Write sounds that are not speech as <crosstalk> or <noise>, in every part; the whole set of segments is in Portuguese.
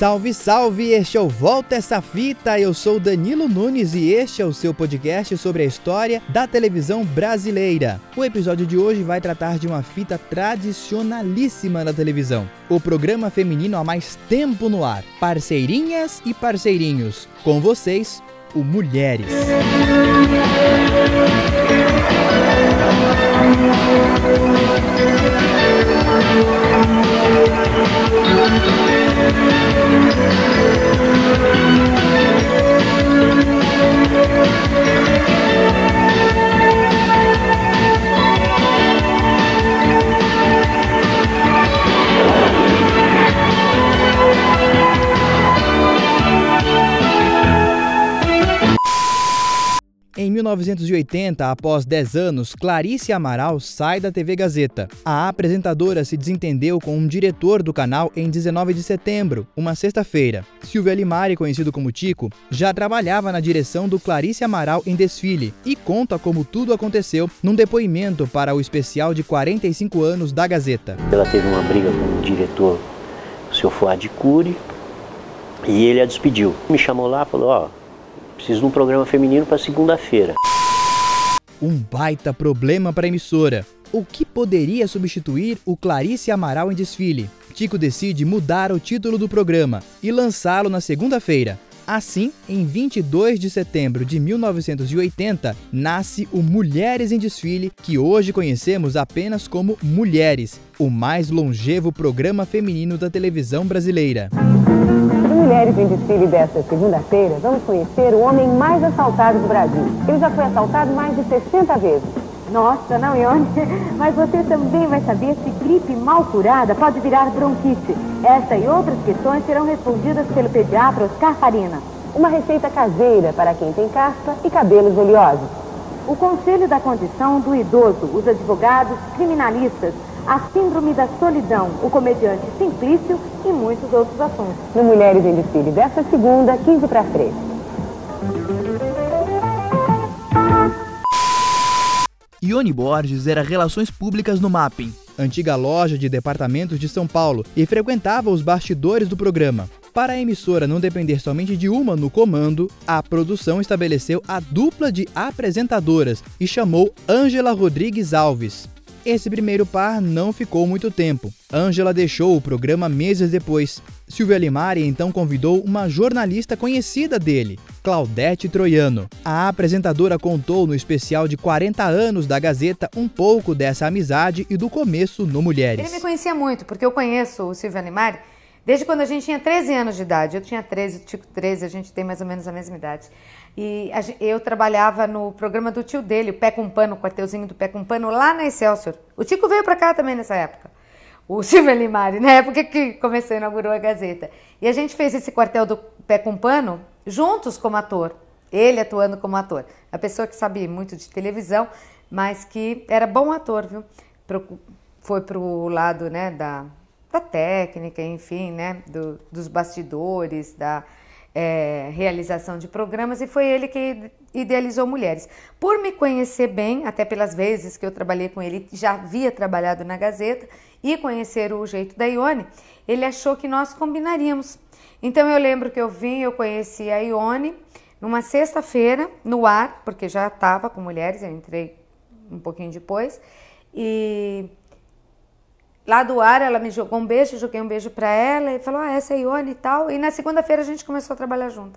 Salve, salve! Este é o Volta Essa Fita. Eu sou Danilo Nunes e este é o seu podcast sobre a história da televisão brasileira. O episódio de hoje vai tratar de uma fita tradicionalíssima da televisão. O programa feminino há mais tempo no ar. Parceirinhas e parceirinhos. Com vocês, o Mulheres. Em 1980, após 10 anos, Clarice Amaral sai da TV Gazeta. A apresentadora se desentendeu com um diretor do canal em 19 de setembro, uma sexta-feira. Silvia Limari, conhecido como Tico, já trabalhava na direção do Clarice Amaral em desfile e conta como tudo aconteceu num depoimento para o especial de 45 anos da Gazeta. Ela teve uma briga com o diretor, o seu Fuad Cury, e ele a despediu. Me chamou lá e falou: Ó, oh, Preciso de um programa feminino para segunda-feira. Um baita problema para a emissora. O que poderia substituir o Clarice Amaral em desfile? Tico decide mudar o título do programa e lançá-lo na segunda-feira. Assim, em 22 de setembro de 1980, nasce o Mulheres em Desfile, que hoje conhecemos apenas como Mulheres, o mais longevo programa feminino da televisão brasileira. Mulheres em Desfile desta segunda-feira, vamos conhecer o homem mais assaltado do Brasil. Ele já foi assaltado mais de 60 vezes. Nossa, não, Ione, <laughs> mas você também vai saber se gripe mal curada pode virar bronquite. Essa e outras questões serão respondidas pelo pediatra Oscar Farina. Uma receita caseira para quem tem caspa e cabelos oleosos. O Conselho da Condição do Idoso, os advogados, criminalistas, a Síndrome da Solidão, o comediante Simplício e muitos outros assuntos. No Mulheres em Desfile desta segunda, 15 para 3. Ione Borges era Relações Públicas no Mapping, antiga loja de departamentos de São Paulo, e frequentava os bastidores do programa. Para a emissora não depender somente de uma no comando, a produção estabeleceu a dupla de apresentadoras e chamou Ângela Rodrigues Alves. Esse primeiro par não ficou muito tempo. Ângela deixou o programa meses depois. Silvia Limari então convidou uma jornalista conhecida dele, Claudete Troiano. A apresentadora contou no especial de 40 anos da Gazeta um pouco dessa amizade e do começo no Mulheres. Ele me conhecia muito, porque eu conheço o Silvia Limari desde quando a gente tinha 13 anos de idade. Eu tinha 13, o Tico 13, a gente tem mais ou menos a mesma idade. E eu trabalhava no programa do tio dele, o Pé com Pano, o quartelzinho do Pé com Pano, lá na Excelsior. O Tico veio para cá também nessa época. O <laughs> Silvio Limari, na época que começou, inaugurou a Gazeta. E a gente fez esse quartel do Pé com Pano juntos como ator. Ele atuando como ator. A pessoa que sabia muito de televisão, mas que era bom ator, viu? Foi pro lado, né, da, da técnica, enfim, né, do, dos bastidores, da é, realização de programas e foi ele que idealizou Mulheres. Por me conhecer bem, até pelas vezes que eu trabalhei com ele, já havia trabalhado na Gazeta e conhecer o jeito da Ione, ele achou que nós combinaríamos. Então eu lembro que eu vim, eu conheci a Ione numa sexta-feira no ar, porque já estava com mulheres, eu entrei um pouquinho depois, e Lá do ar, ela me jogou um beijo, joguei um beijo para ela e falou: Ah, essa é Ione e tal. E na segunda-feira a gente começou a trabalhar junto.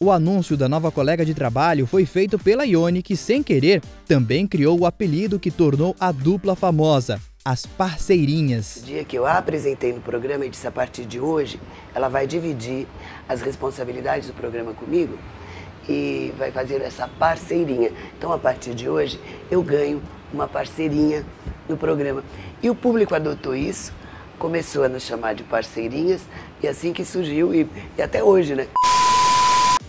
O anúncio da nova colega de trabalho foi feito pela Ione, que, sem querer, também criou o apelido que tornou a dupla famosa, as parceirinhas. O dia que eu a apresentei no programa e disse a partir de hoje, ela vai dividir as responsabilidades do programa comigo e vai fazer essa parceirinha. Então, a partir de hoje, eu ganho uma parceirinha no programa. E o público adotou isso, começou a nos chamar de parceirinhas e assim que surgiu e, e até hoje, né?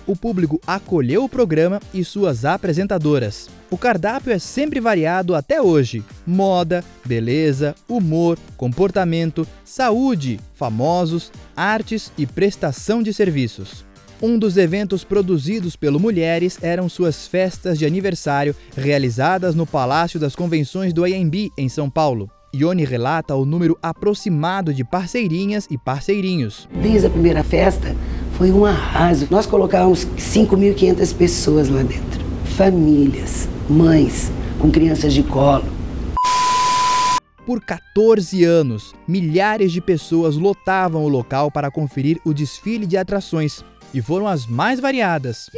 O público acolheu o programa e suas apresentadoras. O cardápio é sempre variado até hoje: moda, beleza, humor, comportamento, saúde, famosos, artes e prestação de serviços. Um dos eventos produzidos pelo Mulheres eram suas festas de aniversário, realizadas no Palácio das Convenções do AMB, em São Paulo. Ione relata o número aproximado de parceirinhas e parceirinhos. Desde a primeira festa foi um arraso. Nós colocávamos 5.500 pessoas lá dentro. Famílias, mães com crianças de colo. Por 14 anos, milhares de pessoas lotavam o local para conferir o desfile de atrações e foram as mais variadas.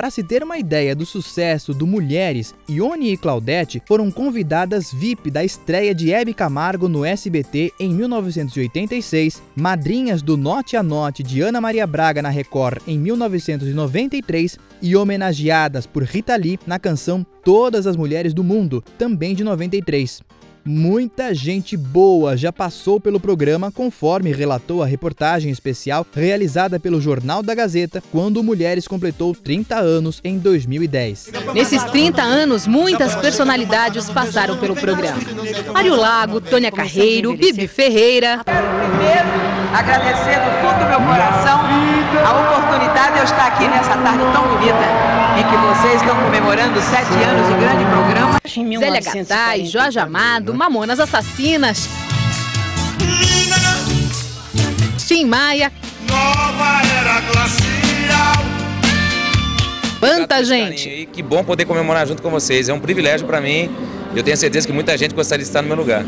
Para se ter uma ideia do sucesso do Mulheres, Ione e Claudete foram convidadas VIP da estreia de Hebe Camargo no SBT em 1986, madrinhas do Note a Note de Ana Maria Braga na Record em 1993 e homenageadas por Rita Lee na canção Todas as Mulheres do Mundo, também de 93. Muita gente boa já passou pelo programa, conforme relatou a reportagem especial realizada pelo Jornal da Gazeta quando Mulheres completou 30 anos em 2010. Nesses 30 anos, muitas personalidades passaram pelo programa. Mário Lago, Tônia Carreiro, Bibi Ferreira. Primeiro, agradecer do fundo do meu coração a oportunidade de eu estar aqui nessa tarde tão bonita em que vocês estão comemorando sete anos do grande programa. Zélia Gattai, Jorge Amado, Mamonas Assassinas. Tim Maia. Nova era glacial. Quanta gente! Que bom poder comemorar junto com vocês. É um privilégio para mim. Eu tenho certeza que muita gente gostaria de estar no meu lugar.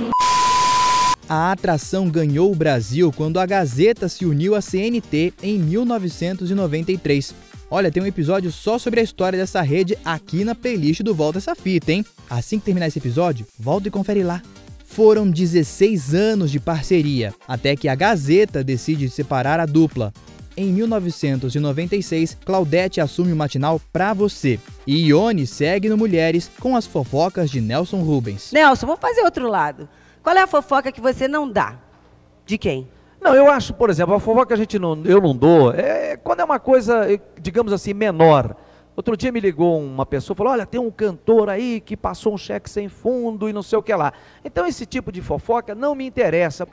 A atração ganhou o Brasil quando a Gazeta se uniu à CNT em 1993. Olha, tem um episódio só sobre a história dessa rede aqui na playlist do Volta essa fita, hein? Assim que terminar esse episódio, volta e confere lá. Foram 16 anos de parceria, até que a Gazeta decide separar a dupla. Em 1996, Claudete assume o matinal Pra Você. E Ione segue no Mulheres com as fofocas de Nelson Rubens. Nelson, vamos fazer outro lado. Qual é a fofoca que você não dá? De quem? Não, eu acho, por exemplo, a fofoca que a gente não, eu não dou é quando é uma coisa, digamos assim, menor. Outro dia me ligou uma pessoa, falou: Olha, tem um cantor aí que passou um cheque sem fundo e não sei o que lá. Então, esse tipo de fofoca não me interessa.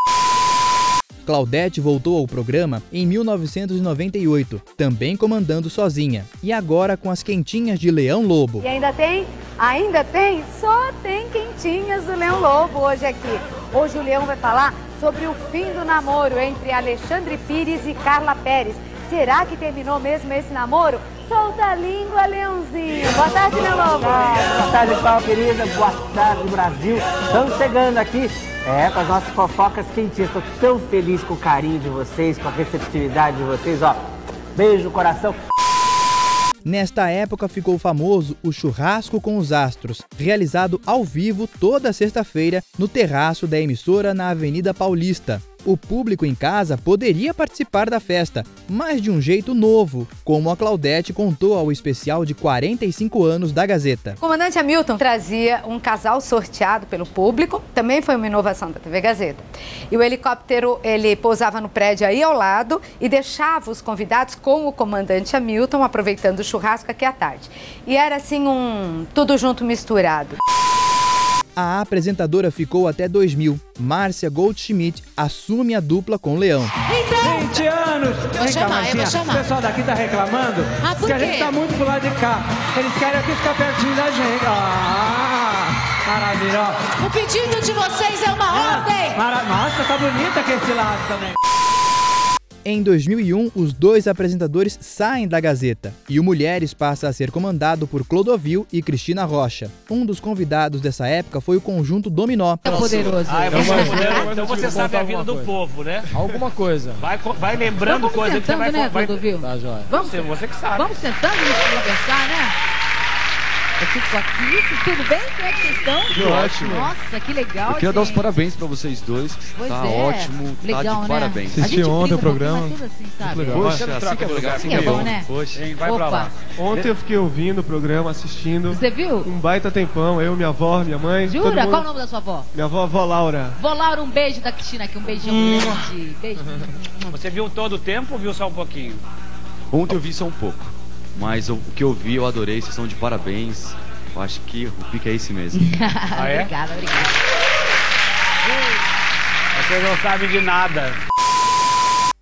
Claudete voltou ao programa em 1998, também comandando sozinha, e agora com as quentinhas de Leão Lobo. E ainda tem? Ainda tem? Só tem quentinhas do Leão Lobo hoje aqui. Hoje o Leão vai falar sobre o fim do namoro entre Alexandre Pires e Carla Pérez. Será que terminou mesmo esse namoro? Solta a língua, Leãozinho. Boa tarde, meu lobo. Boa tarde, Paulo querida. Boa tarde, Brasil. Estamos chegando aqui é, com as nossas fofocas quentinhas. Estou tão feliz com o carinho de vocês, com a receptividade de vocês. Ó, beijo no coração. Nesta época ficou famoso o Churrasco com os Astros, realizado ao vivo toda sexta-feira no terraço da emissora na Avenida Paulista. O público em casa poderia participar da festa, mas de um jeito novo, como a Claudete contou ao especial de 45 anos da Gazeta. O comandante Hamilton trazia um casal sorteado pelo público, também foi uma inovação da TV Gazeta. E o helicóptero, ele pousava no prédio aí ao lado e deixava os convidados com o comandante Hamilton, aproveitando o churrasco aqui à tarde. E era assim um tudo junto misturado. A apresentadora ficou até 2000. Márcia Goldschmidt assume a dupla com Leão. Então, 20 anos! Vou Vem chamar, cá, eu vou chamar. O pessoal daqui tá reclamando ah, que a gente tá muito pro lado de cá. Eles querem aqui ficar pertinho da gente. Ah, maravilha. O pedido de vocês é uma ah, ordem. Mara... Nossa, tá bonita aqui esse lado também. Em 2001, os dois apresentadores saem da Gazeta e o Mulheres passa a ser comandado por Clodovil e Cristina Rocha. Um dos convidados dessa época foi o conjunto Dominó. É poderoso. Ah, é. Então você sabe a vida do coisa. povo, né? Alguma coisa. Vai, vai lembrando coisas que você vai... Né, Clodovil? Tá, joia. Vamos, você, você que sabe. Vamos sentando e conversar, né? Eu fico aqui. Tudo bem? Como é que vocês estão? Tudo ótimo. Nossa, que legal. Eu queria gente. dar os parabéns pra vocês dois. Pois tá é. ótimo. Legal, tá de né? parabéns. Assisti ontem o programa. Tudo assim, sabe? Legal. Poxa, assim que é legal. Assim é bom, né? Poxa. Hein, vai Opa. pra lá. Ontem eu fiquei ouvindo o programa, assistindo. Você viu? Um baita tempão. Eu, minha avó, minha mãe. Jura? Qual o nome da sua avó? Minha avó, avó Laura. Vó Laura, um beijo da Cristina aqui. Um beijão grande. Beijo. <laughs> Você viu todo o tempo ou viu só um pouquinho? Ontem eu vi só um pouco, mas o, o que eu vi eu adorei, vocês são de parabéns. Eu acho que o pique é esse mesmo. <laughs> Ah, é? obrigada, obrigada. Vocês não sabem de nada.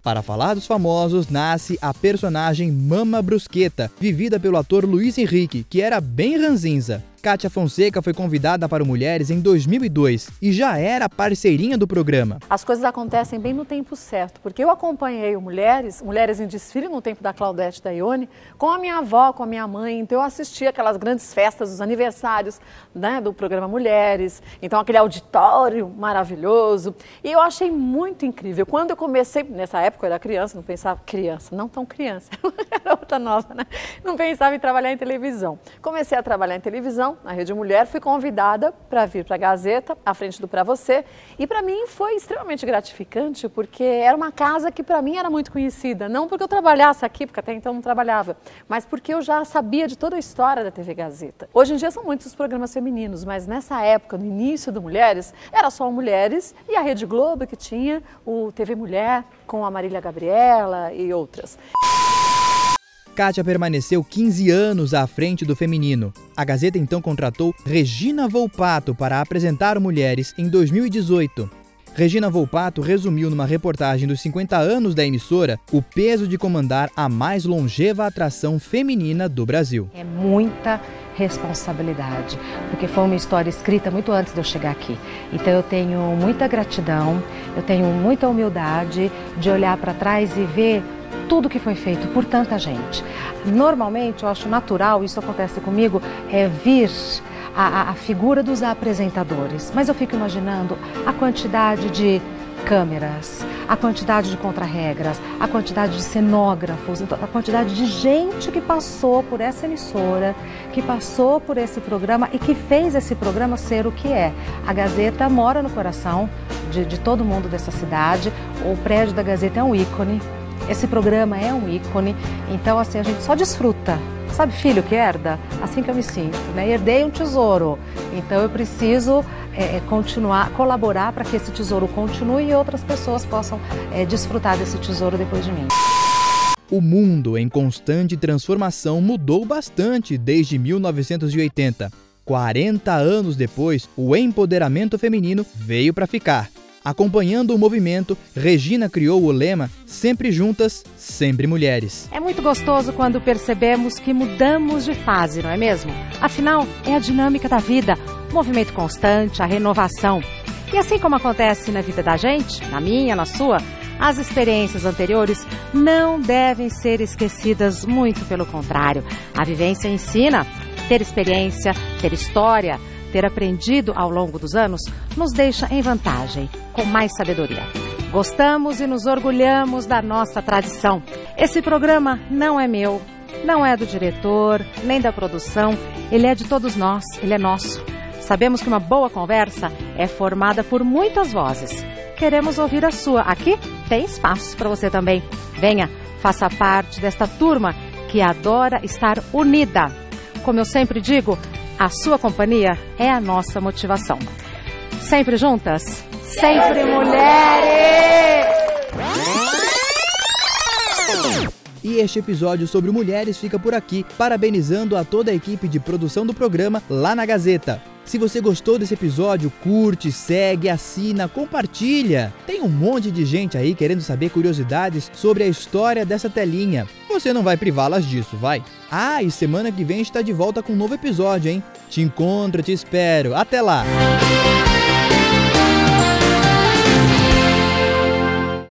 Para falar dos famosos, nasce a personagem Mama Brusqueta, vivida pelo ator Luiz Henrique, que era bem ranzinza. Kátia Fonseca foi convidada para o Mulheres em 2002 e já era parceirinha do programa. As coisas acontecem bem no tempo certo, porque eu acompanhei o Mulheres, Mulheres em Desfile no tempo da Claudete da Ione, com a minha avó, com a minha mãe, então eu assistia aquelas grandes festas, os aniversários né, do programa Mulheres, então aquele auditório maravilhoso, e eu achei muito incrível. Quando eu comecei, nessa época eu era criança, não pensava, criança, não tão criança, <laughs> era outra nova, né? Não pensava em trabalhar em televisão. Comecei a trabalhar em televisão, na Rede Mulher, fui convidada para vir para a Gazeta, à frente do Pra Você, e para mim foi extremamente gratificante, porque era uma casa que para mim era muito conhecida, não porque eu trabalhasse aqui, porque até então não trabalhava, mas porque eu já sabia de toda a história da TV Gazeta. Hoje em dia são muitos os programas femininos, mas nessa época, no início do Mulheres, era só Mulheres e a Rede Globo que tinha o TV Mulher com a Marília Gabriela e outras. Kátia permaneceu 15 anos à frente do feminino. A Gazeta então contratou Regina Volpato para apresentar Mulheres em 2018. Regina Volpato resumiu numa reportagem dos 50 anos da emissora o peso de comandar a mais longeva atração feminina do Brasil. É muita responsabilidade, porque foi uma história escrita muito antes de eu chegar aqui. Então eu tenho muita gratidão, eu tenho muita humildade de olhar para trás e ver tudo que foi feito por tanta gente. Normalmente, eu acho natural, isso acontece comigo, é vir a, a, figura dos apresentadores. Mas eu fico imaginando a quantidade de câmeras, a quantidade de contrarregras, a quantidade de cenógrafos, então, a quantidade de gente que passou por essa emissora, que passou por esse programa e que fez esse programa ser o que é. A Gazeta mora no coração de, de todo mundo dessa cidade, o prédio da Gazeta é um ícone, esse programa é um ícone, então assim a gente só desfruta. Sabe filho que herda? Assim que eu me sinto, né? Herdei um tesouro, então eu preciso é, continuar, colaborar para que esse tesouro continue e outras pessoas possam é, desfrutar desse tesouro depois de mim. O mundo em constante transformação mudou bastante desde 1980. 40 anos depois, o empoderamento feminino veio para ficar. Acompanhando o movimento, Regina criou o lema Sempre Juntas, Sempre Mulheres. É muito gostoso quando percebemos que mudamos de fase, não é mesmo? Afinal, é a dinâmica da vida, o movimento constante, a renovação. E assim como acontece na vida da gente, na minha, na sua, as experiências anteriores não devem ser esquecidas, muito pelo contrário. A vivência ensina. Ter experiência, ter história, ter aprendido ao longo dos anos nos deixa em vantagem, com mais sabedoria. Gostamos e nos orgulhamos da nossa tradição. Esse programa não é meu, não é do diretor, nem da produção, ele é de todos nós, ele é nosso. Sabemos que uma boa conversa é formada por muitas vozes. Queremos ouvir a sua. Aqui tem espaço para você também. Venha, faça parte desta turma que adora estar unida. Como eu sempre digo, a sua companhia é a nossa motivação. Sempre juntas, sempre mulheres! E este episódio sobre mulheres fica por aqui, parabenizando a toda a equipe de produção do programa lá na Gazeta. Se você gostou desse episódio, curte, segue, assina, compartilha. Tem um monte de gente aí querendo saber curiosidades sobre a história dessa telinha. Você não vai privá-las disso, vai? Ah, e semana que vem está de volta com um novo episódio, hein? Te encontro, te espero. Até lá!